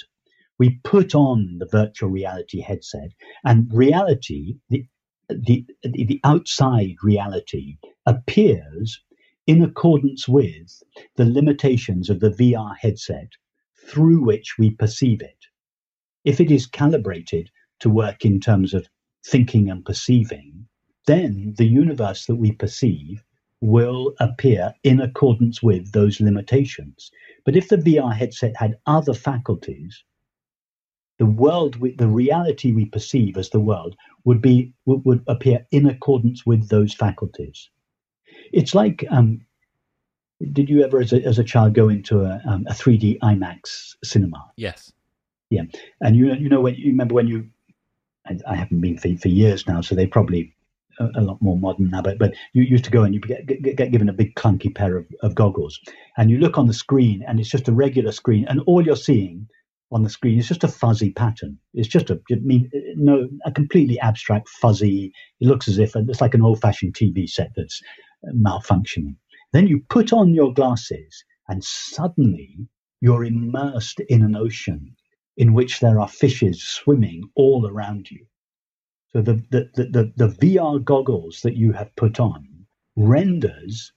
We put on the virtual reality headset, and reality, the, the, the outside reality, appears in accordance with the limitations of the VR headset through which we perceive it. If it is calibrated to work in terms of thinking and perceiving, then the universe that we perceive will appear in accordance with those limitations. But if the VR headset had other faculties, the world, the reality we perceive as the world, would be would, would appear in accordance with those faculties. It's like, um, did you ever, as a, as a child, go into a, um, a 3D IMAX cinema? Yes. Yeah, and you you know when you remember when you I, haven't been for, for years now, so they probably a, a, lot more modern now. But but you used to go and you get, get, get given a big clunky pair of, of goggles, and you look on the screen, and it's just a regular screen, and all you're seeing on the screen is just a fuzzy pattern. It's just a mean no a completely abstract fuzzy. It looks as if it's like an old-fashioned TV set that's malfunctioning. Then you put on your glasses, and suddenly you're immersed in an ocean in which there are fishes swimming all around you. So the, the, the, the, VR goggles that you have put on renders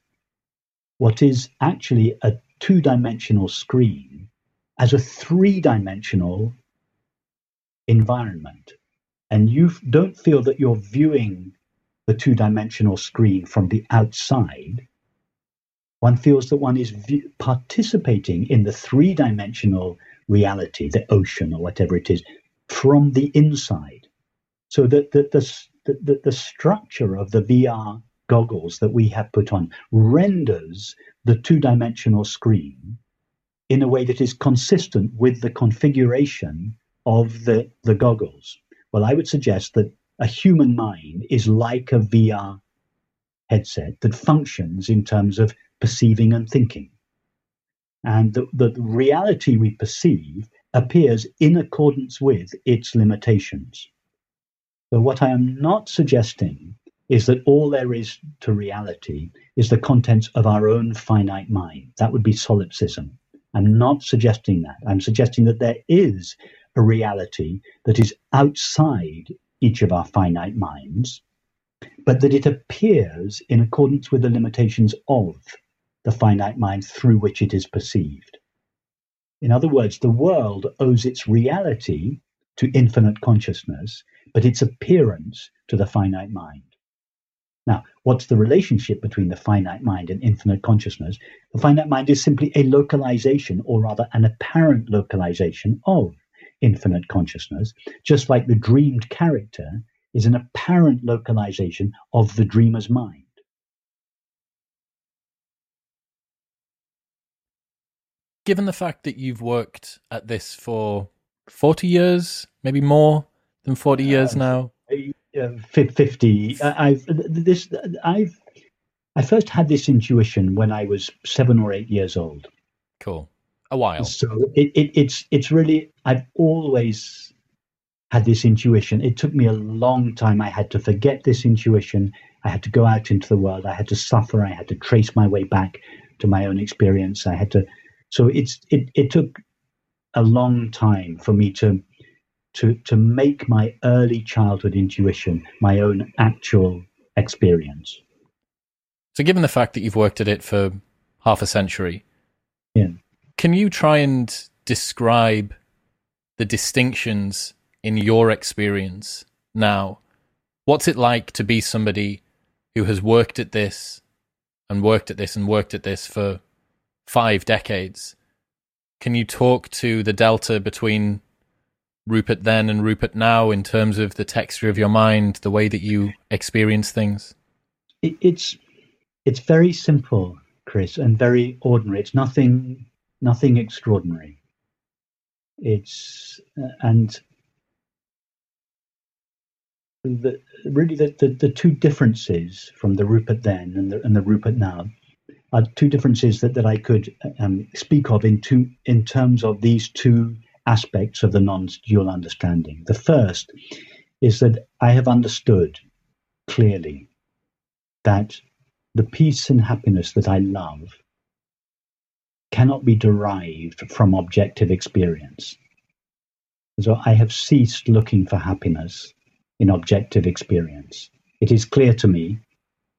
what is actually a two dimensional screen as a three dimensional environment. And you don't feel that you're viewing the two dimensional screen from the outside. One feels that one is view- participating in the three dimensional reality, the ocean or whatever it is, from the inside. So that the, the, the, the structure of the VR goggles that we have put on renders the two dimensional screen in a way that is consistent with the configuration of the, the goggles. Well, I would suggest that a human mind is like a VR headset that functions in terms of perceiving and thinking and the, the reality we perceive appears in accordance with its limitations. So, what I am not suggesting is that all there is to reality is the contents of our own finite mind. That would be solipsism. I'm not suggesting that. I'm suggesting that there is a reality that is outside each of our finite minds, but that it appears in accordance with the limitations of the finite mind through which it is perceived. In other words, the world owes its reality to infinite consciousness, but its appearance to the finite mind. Now, what's the relationship between the finite mind and infinite consciousness? The finite mind is simply a localization, or rather, an apparent localization of infinite consciousness, just like the dreamed character is an apparent localization of the dreamer's mind. given the fact that you've worked at this for 40 years, maybe more than 40 years now? Uh, 50. I've, this, I've, I first had this intuition when I was seven or eight years old. Cool. A while. So it, it, it's it's really I've always had this intuition. It took me a long time. I had to forget this intuition. I had to go out into the world. I had to suffer. I had to trace my way back to my own experience. I had to. So it's it it took a long time for me to to to make my early childhood intuition my own actual experience. So, given the fact that you've worked at it for half a century, yeah. can you try and describe the distinctions in your experience now? What's it like to be somebody who has worked at this and worked at this and worked at this for five decades? Can you talk to the delta between Rupert then and Rupert now in terms of the texture of your mind, the way that you experience things? It's it's very simple, Chris, and very ordinary. It's nothing nothing extraordinary. It's uh, and the, really the, the, the, two differences from the Rupert then and the, and the Rupert now are two differences that, that I could um, speak of in two in terms of these two aspects of the non-dual understanding. The first is that I have understood clearly that the peace and happiness that I love cannot be derived from objective experience. So I have ceased looking for happiness in objective experience. It is clear to me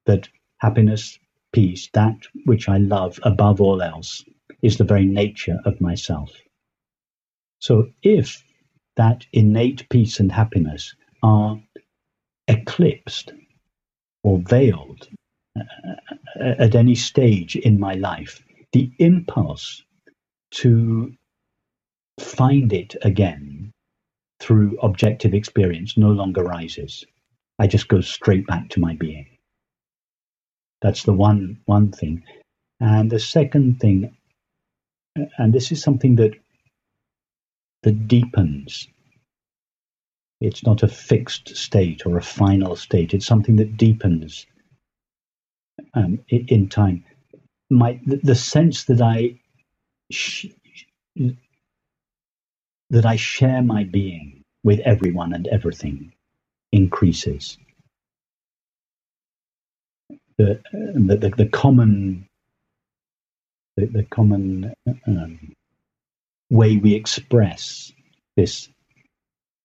that happiness, peace, that which I love above all else, is the very nature of myself. So if that innate peace and happiness are eclipsed or veiled uh, at any stage in my life, the impulse to find it again through objective experience no longer rises. I just go straight back to my being. That's the one one thing. And the second thing, and this is something that that deepens. It's not a fixed state or a final state. It's something that deepens um, in time. My the, the sense that I sh- that I share my being with everyone and everything increases. The, the, the, the common the, the common um, way we express this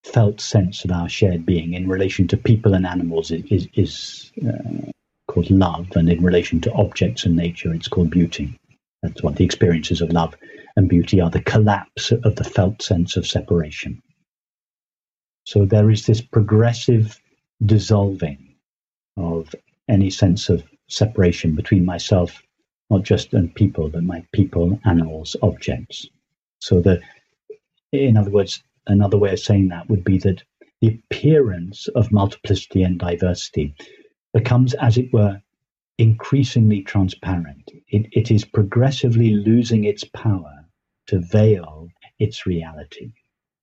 felt sense of our shared being in relation to people and animals is, is, is uh, called love, and in relation to objects and nature, it's called beauty. That's what the experiences of love and beauty are the collapse of the felt sense of separation. So there is this progressive dissolving of any sense of separation between myself, not just and people, but my people, animals, objects. So the, in other words, another way of saying that would be that the appearance of multiplicity and diversity becomes, as it were, increasingly transparent. It, it is progressively losing its power to veil its reality.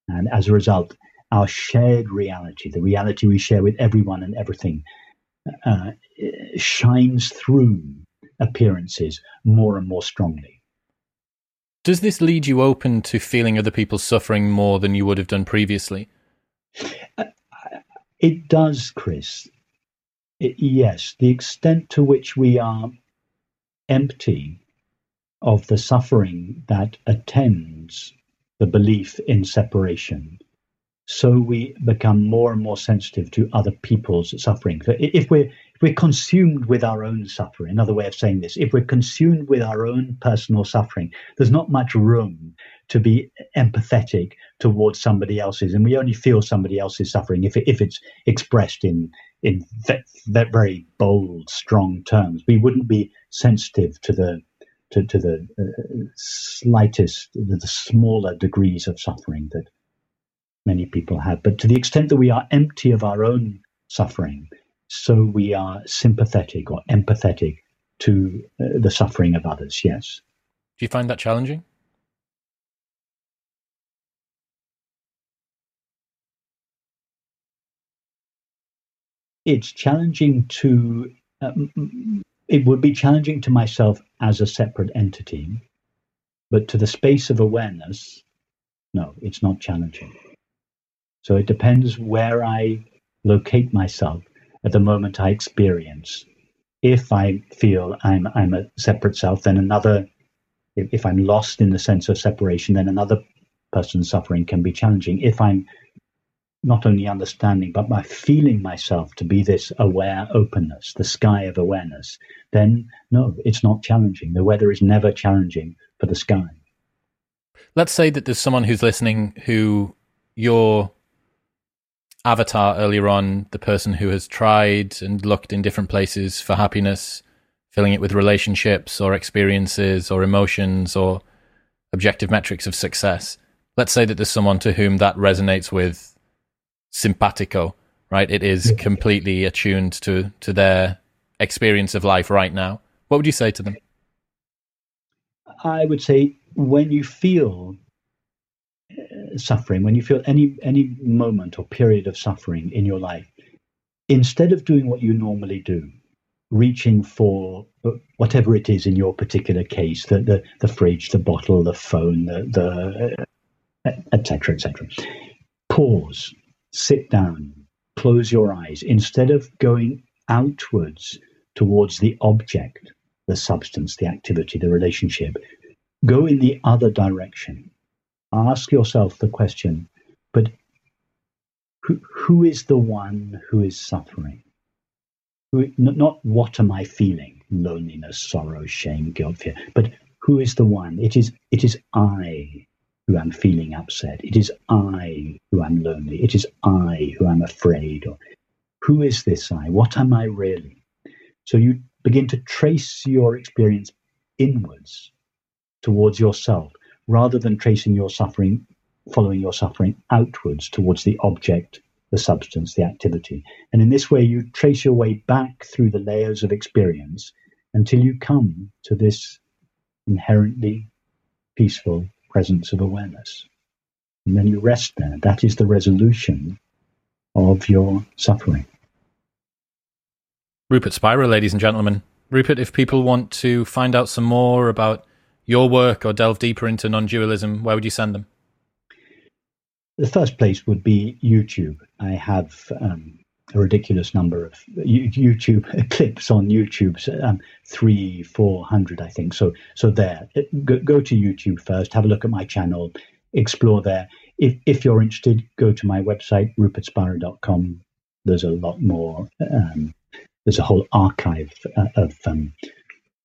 And as a result, our shared reality, the reality we share with everyone and everything, uh, shines through appearances more and more strongly. Does this lead you open to feeling other people's suffering more than you would have done previously? Uh, it does, Chris. Yes, the extent to which we are empty of the suffering that attends the belief in separation so we become more and more sensitive to other people's suffering. If we're if we're consumed with our own suffering, another way of saying this, if we're consumed with our own personal suffering, there's not much room to be empathetic towards somebody else's, and we only feel somebody else's suffering if it, if it's expressed in in very bold, strong terms. We wouldn't be sensitive to the to, to the uh, slightest, the, the smaller degrees of suffering that many people have. But to the extent that we are empty of our own suffering, so we are sympathetic or empathetic to uh, the suffering of others, yes. Do you find that challenging? It's challenging to um, it would be challenging to myself as a separate entity, but to the space of awareness, no, it's not challenging. So it depends where I locate myself at the moment I experience. If I feel I'm I'm a separate self, then another. If, if I'm lost in the sense of separation, then another person's suffering can be challenging. If I'm not only understanding, but by feeling myself to be this aware openness, the sky of awareness, then no, it's not challenging. The weather is never challenging for the sky. Let's say that there's someone who's listening who your avatar earlier on, the person who has tried and looked in different places for happiness, filling it with relationships or experiences or emotions or objective metrics of success. Let's say that there's someone to whom that resonates with simpatico, right? It is completely attuned to to their experience of life right now. What would you say to them? I would say when you feel uh, suffering, when you feel any any moment or period of suffering in your life, instead of doing what you normally do, reaching for whatever it is in your particular case, the the, the fridge, the bottle, the phone, the the etc. etc. Pause sit down, close your eyes, instead of going outwards towards the object, the substance, the activity, the relationship, go in the other direction. Ask yourself the question, but who, who is the one who is suffering? Who, not what am I feeling? Loneliness, sorrow, shame, guilt, fear. But who is the one? It is, it is I who am feeling upset. It is I who am lonely. It is I who am afraid. Or who is this I? What am I really? So you begin to trace your experience inwards towards yourself rather than tracing your suffering, following your suffering outwards towards the object, the substance, the activity. And in this way, you trace your way back through the layers of experience until you come to this inherently peaceful presence of awareness. And then you rest there. That is the resolution of your suffering. Rupert Spira, ladies and gentlemen. Rupert, if people want to find out some more about your work or delve deeper into non dualism, where would you send them? The first place would be YouTube. I have um, a ridiculous number of YouTube clips on YouTube, um, three, four hundred, I think. So, so there, go, go, to YouTube first, have a look at my channel, explore there. If if you're interested, go to my website rupertspira.com. There's a lot more. Um, there's a whole archive uh, of um,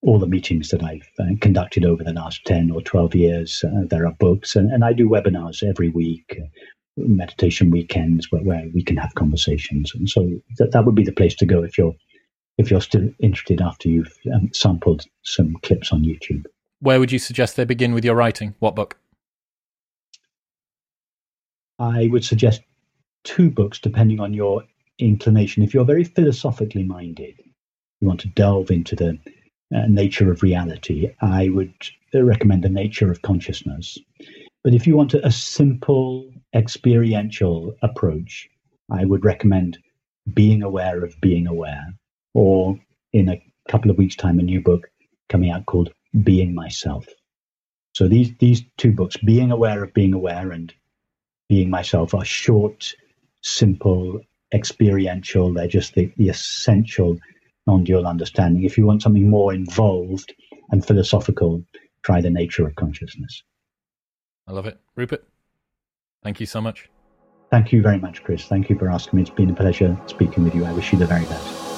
all the meetings that I've uh, conducted over the last 10 or 12 years. Uh, there are books, and, and I do webinars every week meditation weekends where, where we can have conversations. And so that, that would be the place to go if you're if you're still interested after you've um, sampled some clips on YouTube. Where would you suggest they begin with your writing? What book? I would suggest two books depending on your inclination. If you're very philosophically minded, you want to delve into the uh, nature of reality, I would recommend The Nature of Consciousness. But if you want a, simple experiential approach, I would recommend being aware of being aware, or in a couple of weeks' time, a new book coming out called Being Myself. So these these two books, Being Aware of Being Aware and Being Myself, are short, simple, experiential. They're just the, the essential non-dual understanding. If you want something more involved and philosophical, try the nature of consciousness. I love it. Rupert, Thank you so much. Thank you very much, Chris. Thank you for asking me. It's been a pleasure speaking with you. I wish you the very best.